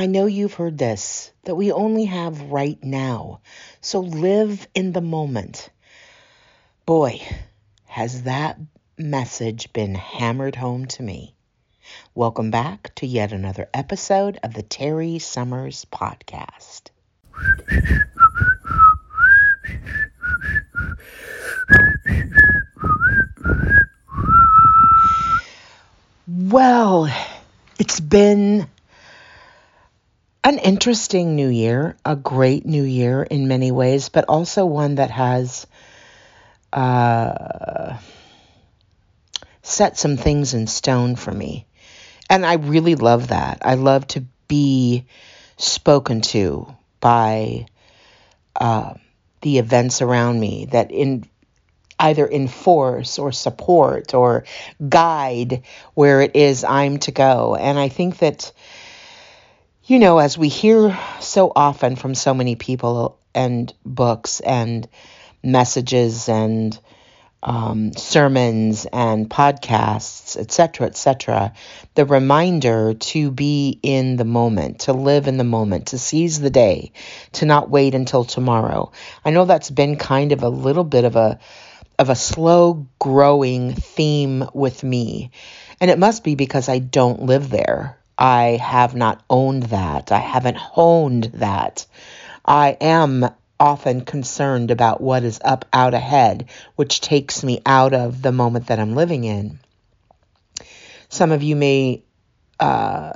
I know you've heard this that we only have right now. So live in the moment. Boy, has that message been hammered home to me. Welcome back to yet another episode of the Terry Summers Podcast. Well, it's been an interesting new year, a great new year in many ways, but also one that has uh, set some things in stone for me. And I really love that. I love to be spoken to by uh, the events around me that in either enforce or support or guide where it is I'm to go. And I think that you know, as we hear so often from so many people and books and messages and um, sermons and podcasts, etc., etc., the reminder to be in the moment, to live in the moment, to seize the day, to not wait until tomorrow. I know that's been kind of a little bit of a of a slow growing theme with me. And it must be because I don't live there. I have not owned that. I haven't honed that. I am often concerned about what is up out ahead, which takes me out of the moment that I'm living in. Some of you may uh,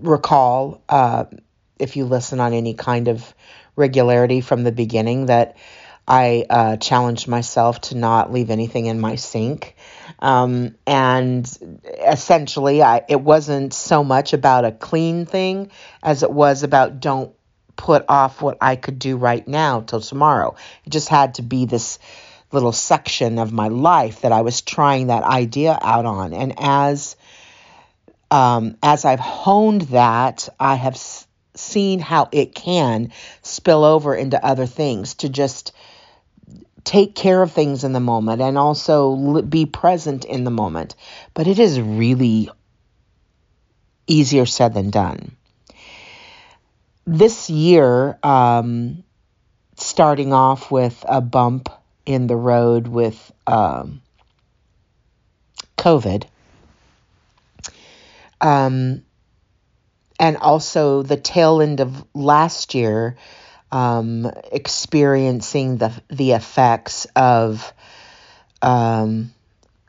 recall, uh, if you listen on any kind of regularity from the beginning, that I uh, challenged myself to not leave anything in my sink. Um, and essentially, I, it wasn't so much about a clean thing as it was about don't put off what I could do right now till tomorrow. It just had to be this little section of my life that I was trying that idea out on. And as um, as I've honed that, I have s- seen how it can spill over into other things to just take care of things in the moment and also be present in the moment. But it is really easier said than done. This year, um, starting off with a bump in the road with um, COVID, um, and also the tail end of last year um, experiencing the the effects of um,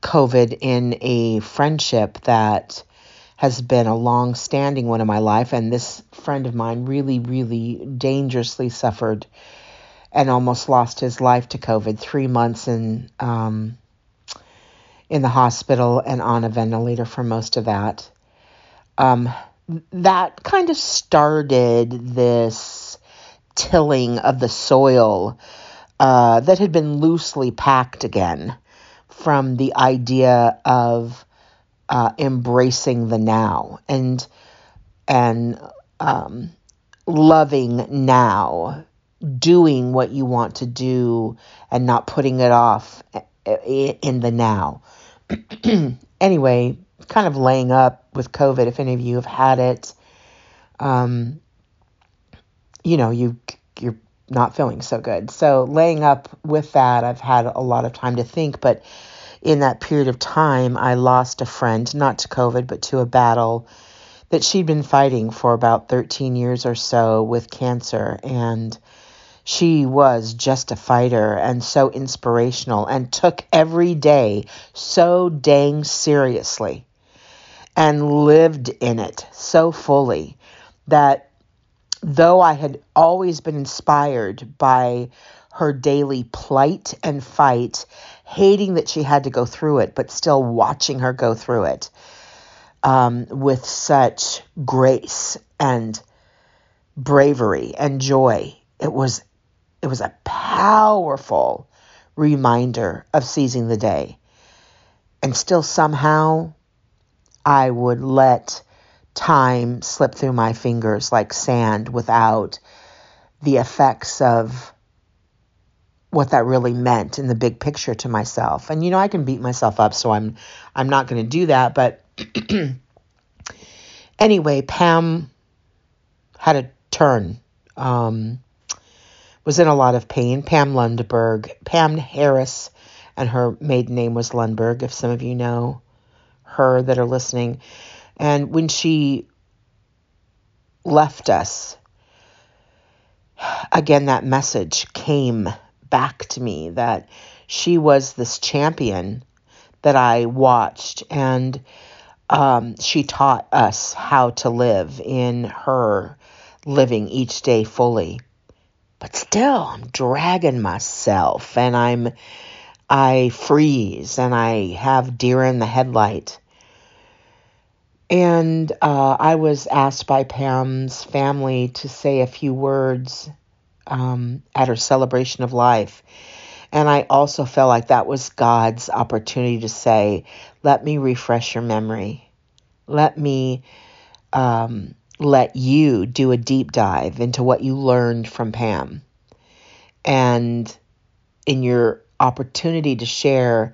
COVID in a friendship that has been a long standing one in my life. And this friend of mine really, really dangerously suffered and almost lost his life to COVID. Three months in um, in the hospital and on a ventilator for most of that. Um, that kind of started this tilling of the soil uh, that had been loosely packed again from the idea of uh, embracing the now and and um, loving now, doing what you want to do, and not putting it off in the now. anyway, kind of laying up with COVID. If any of you have had it, um, you know, you you're not feeling so good. So laying up with that, I've had a lot of time to think, but in that period of time, I lost a friend, not to COVID, but to a battle that she'd been fighting for about 13 years or so with cancer. And she was just a fighter and so inspirational and took every day so dang seriously and lived in it so fully that though I had always been inspired by her daily plight and fight, hating that she had to go through it, but still watching her go through it um, with such grace and bravery and joy. It was it was a powerful reminder of seizing the day. And still somehow I would let time slip through my fingers like sand without the effects of what that really meant in the big picture to myself. And you know, I can beat myself up, so I'm I'm not going to do that, but anyway, Pam had a turn. Um, was in a lot of pain. Pam Lundberg, Pam Harris, and her maiden name was Lundberg, if some of you know her that are listening. And when she left us, again, that message came back to me that she was this champion that I watched, and um, she taught us how to live in her living each day fully. But still, I'm dragging myself, and I'm I freeze, and I have deer in the headlight. And uh, I was asked by Pam's family to say a few words um, at her celebration of life. And I also felt like that was God's opportunity to say, let me refresh your memory. Let me um, let you do a deep dive into what you learned from Pam. And in your opportunity to share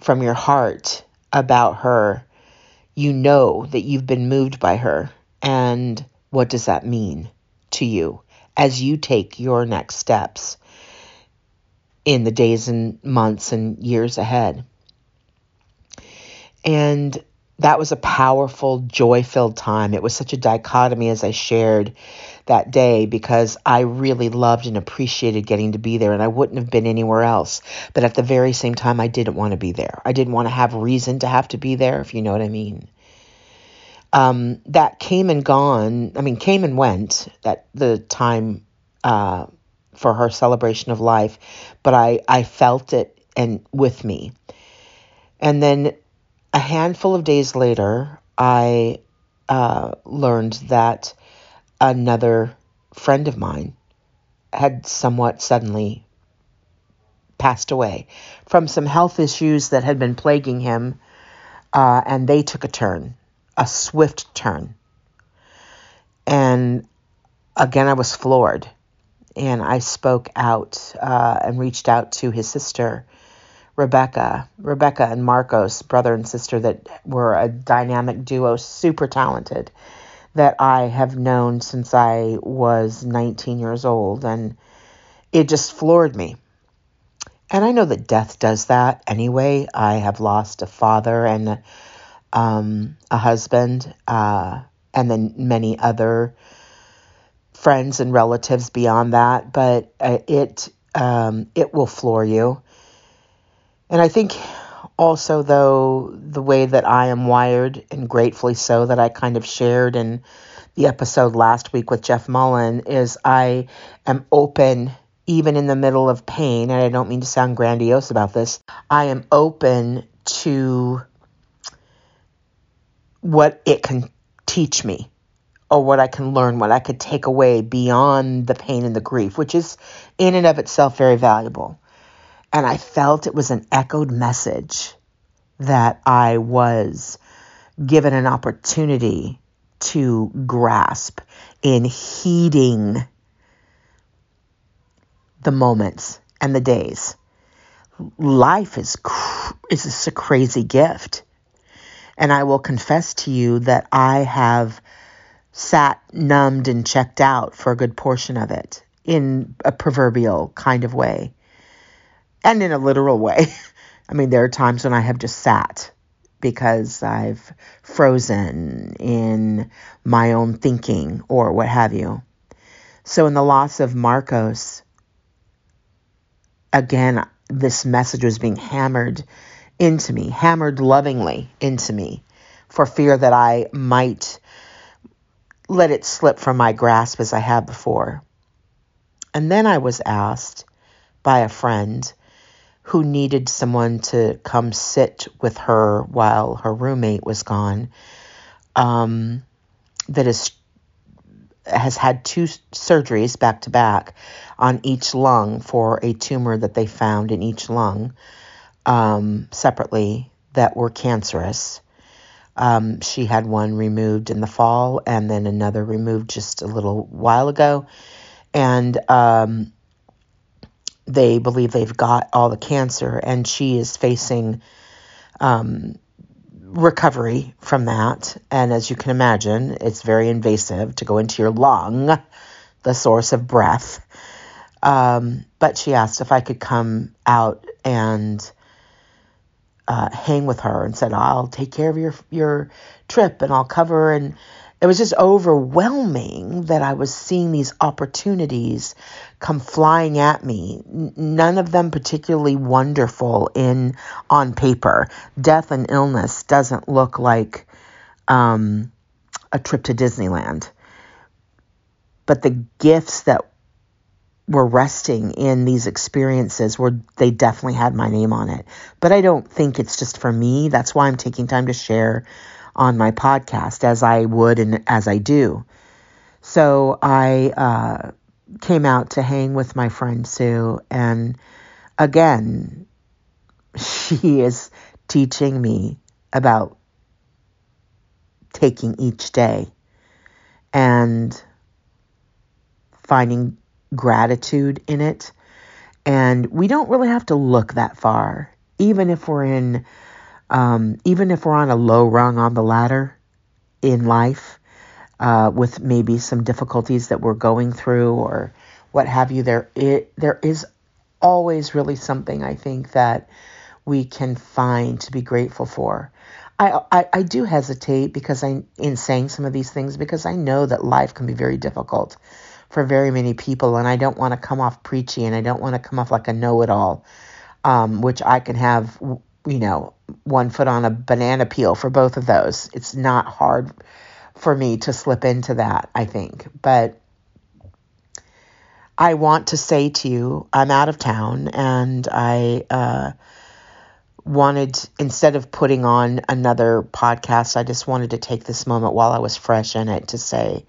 from your heart about her, you know that you've been moved by her. And what does that mean to you as you take your next steps in the days and months and years ahead? And that was a powerful, joy filled time. It was such a dichotomy as I shared that day because I really loved and appreciated getting to be there and I wouldn't have been anywhere else. But at the very same time, I didn't want to be there. I didn't want to have reason to have to be there, if you know what I mean. Um, that came and gone, I mean, came and went at the time uh, for her celebration of life, but I, I felt it and with me. And then a handful of days later, I uh, learned that another friend of mine had somewhat suddenly passed away from some health issues that had been plaguing him, uh, and they took a turn, a swift turn. And again, I was floored, and I spoke out uh, and reached out to his sister Rebecca, Rebecca and Marcos, brother and sister, that were a dynamic duo, super talented, that I have known since I was 19 years old. And it just floored me. And I know that death does that anyway. I have lost a father and um, a husband, uh, and then many other friends and relatives beyond that. But uh, it um, it will floor you and I think also, though, the way that I am wired, and gratefully so, that I kind of shared in the episode last week with Jeff Mullen, is I am open even in the middle of pain. And I don't mean to sound grandiose about this, I am open to what it can teach me or what I can learn, what I could take away beyond the pain and the grief, which is in and of itself very valuable. And I felt it was an echoed message that I was given an opportunity to grasp in heeding the moments and the days. Life is cr- is a crazy gift. And I will confess to you that I have sat numbed and checked out for a good portion of it in a proverbial kind of way and in a literal way. I mean, there are times when I have just sat because I've frozen in my own thinking or what have you. So, in the loss of Marcos, again, this message was being hammered into me, hammered lovingly into me for fear that I might let it slip from my grasp as I had before. And then I was asked by a friend who needed someone to come sit with her while her roommate was gone, um, that is has had two surgeries back to back on each lung for a tumor that they found in each lung um, separately that were cancerous. Um, she had one removed in the fall and then another removed just a little while ago. And um, they believe they've got all the cancer, and she is facing um, recovery from that. And as you can imagine, it's very invasive to go into your lung, the source of breath. Um, but she asked if I could come out and uh, hang with her and said, I'll take care of your, your trip and I'll cover. And it was just overwhelming that I was seeing these opportunities come flying at me. None of them particularly wonderful in on paper. Death and illness doesn't look like um, a trip to Disneyland, but the gifts that were resting in these experiences were they definitely had my name on it. But I don't think it's just for me. That's why I'm taking time to share on my podcast as I would and as I do. So I uh, came out to hang with my friend Sue, and again, she is teaching me about taking each day and finding gratitude in it. And we don't really have to look that far, even if we're in, um, even if we're on a low rung on the ladder in life uh, with maybe some difficulties that we're going through or what have you. There, it, there is always really something I think that we can find to be grateful for. I, I, I do hesitate because I in saying some of these things because I know that life can be very difficult for very many people, and I don't want to come off preachy and I don't want to come off like a know-it-all, um, which I can have, you know, one foot on a banana peel for both of those. It's not hard for me to slip into that, I think. But I want to say to you, I'm out of town and I uh, wanted, instead of putting on another podcast, I just wanted to take this moment while I was fresh in it to say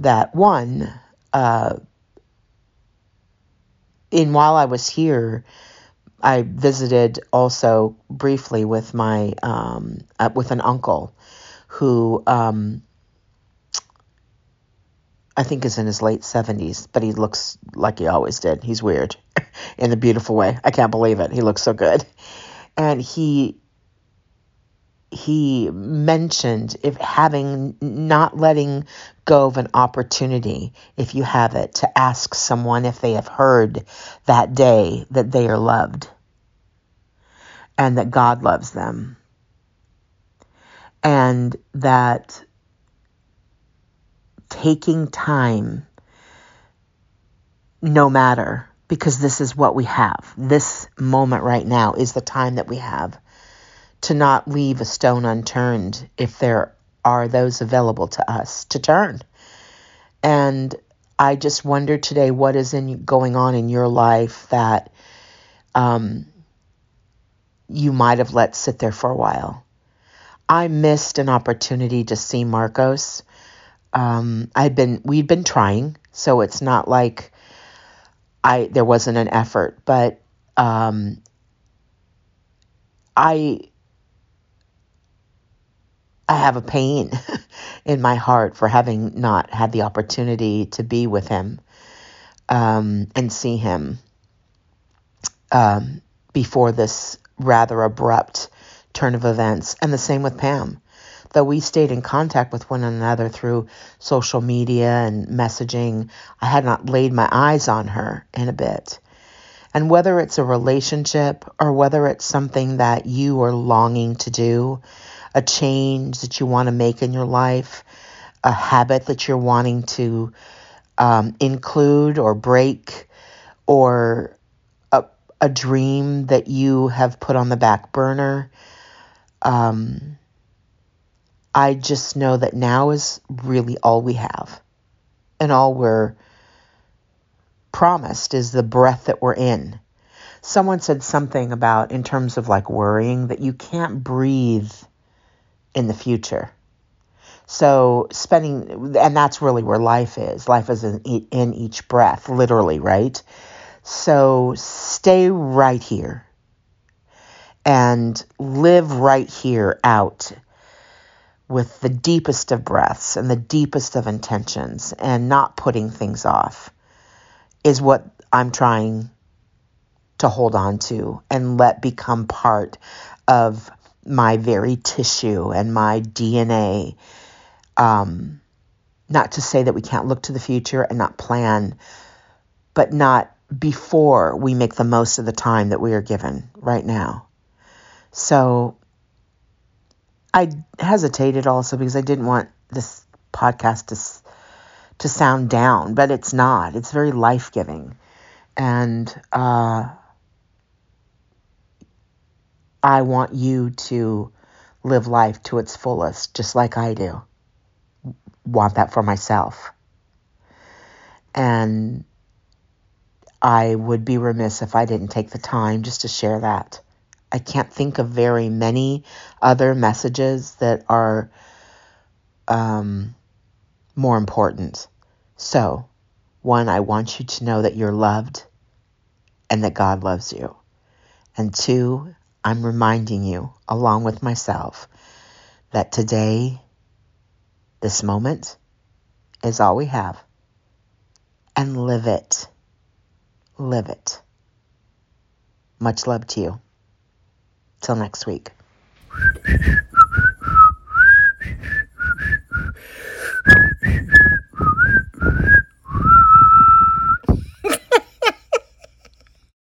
that one, uh, in while I was here, I visited also briefly with my um, uh, with an uncle who um, I think is in his late 70s, but he looks like he always did. He's weird in a beautiful way. I can't believe it. He looks so good. And he he mentioned if having not letting go of an opportunity if you have it to ask someone if they have heard that day that they are loved and that God loves them and that taking time no matter because this is what we have. This moment right now is the time that we have to not leave a stone unturned if there are those available to us to turn. And I just wonder today what is in going on in your life that um, you might have let sit there for a while. I missed an opportunity to see Marcos um, I'd been we'd been trying, so it's not like I there wasn't an effort, but um, I I have a pain in my heart for having not had the opportunity to be with him um, and see him um, before this rather abrupt turn of events, and the same with Pam though we stayed in contact with one another through social media and messaging, I had not laid my eyes on her in a bit. And whether it's a relationship or whether it's something that you are longing to do, a change that you want to make in your life, a habit that you're wanting to um, include or break, or a, a dream that you have put on the back burner, um, I just know that now is really all we have. And all we're promised is the breath that we're in. Someone said something about, in terms of like worrying, that you can't breathe in the future. So spending, and that's really where life is. Life is in, in each breath, literally, right? So stay right here and live right here out with the deepest of breaths and the deepest of intentions and not putting things off is what I'm trying to hold on to and let become part of my very tissue and my DNA. Um, not to say that we can't look to the future and not plan, but not before we make the most of the time that we are given right now. So I hesitated also because I didn't want this podcast to to sound down, but it's not. It's very life giving, and uh, I want you to live life to its fullest, just like I do. Want that for myself, and I would be remiss if I didn't take the time just to share that. I can't think of very many other messages that are um, more important. So, one, I want you to know that you're loved and that God loves you. And two, I'm reminding you, along with myself, that today, this moment, is all we have. And live it. Live it. Much love to you. Till next week.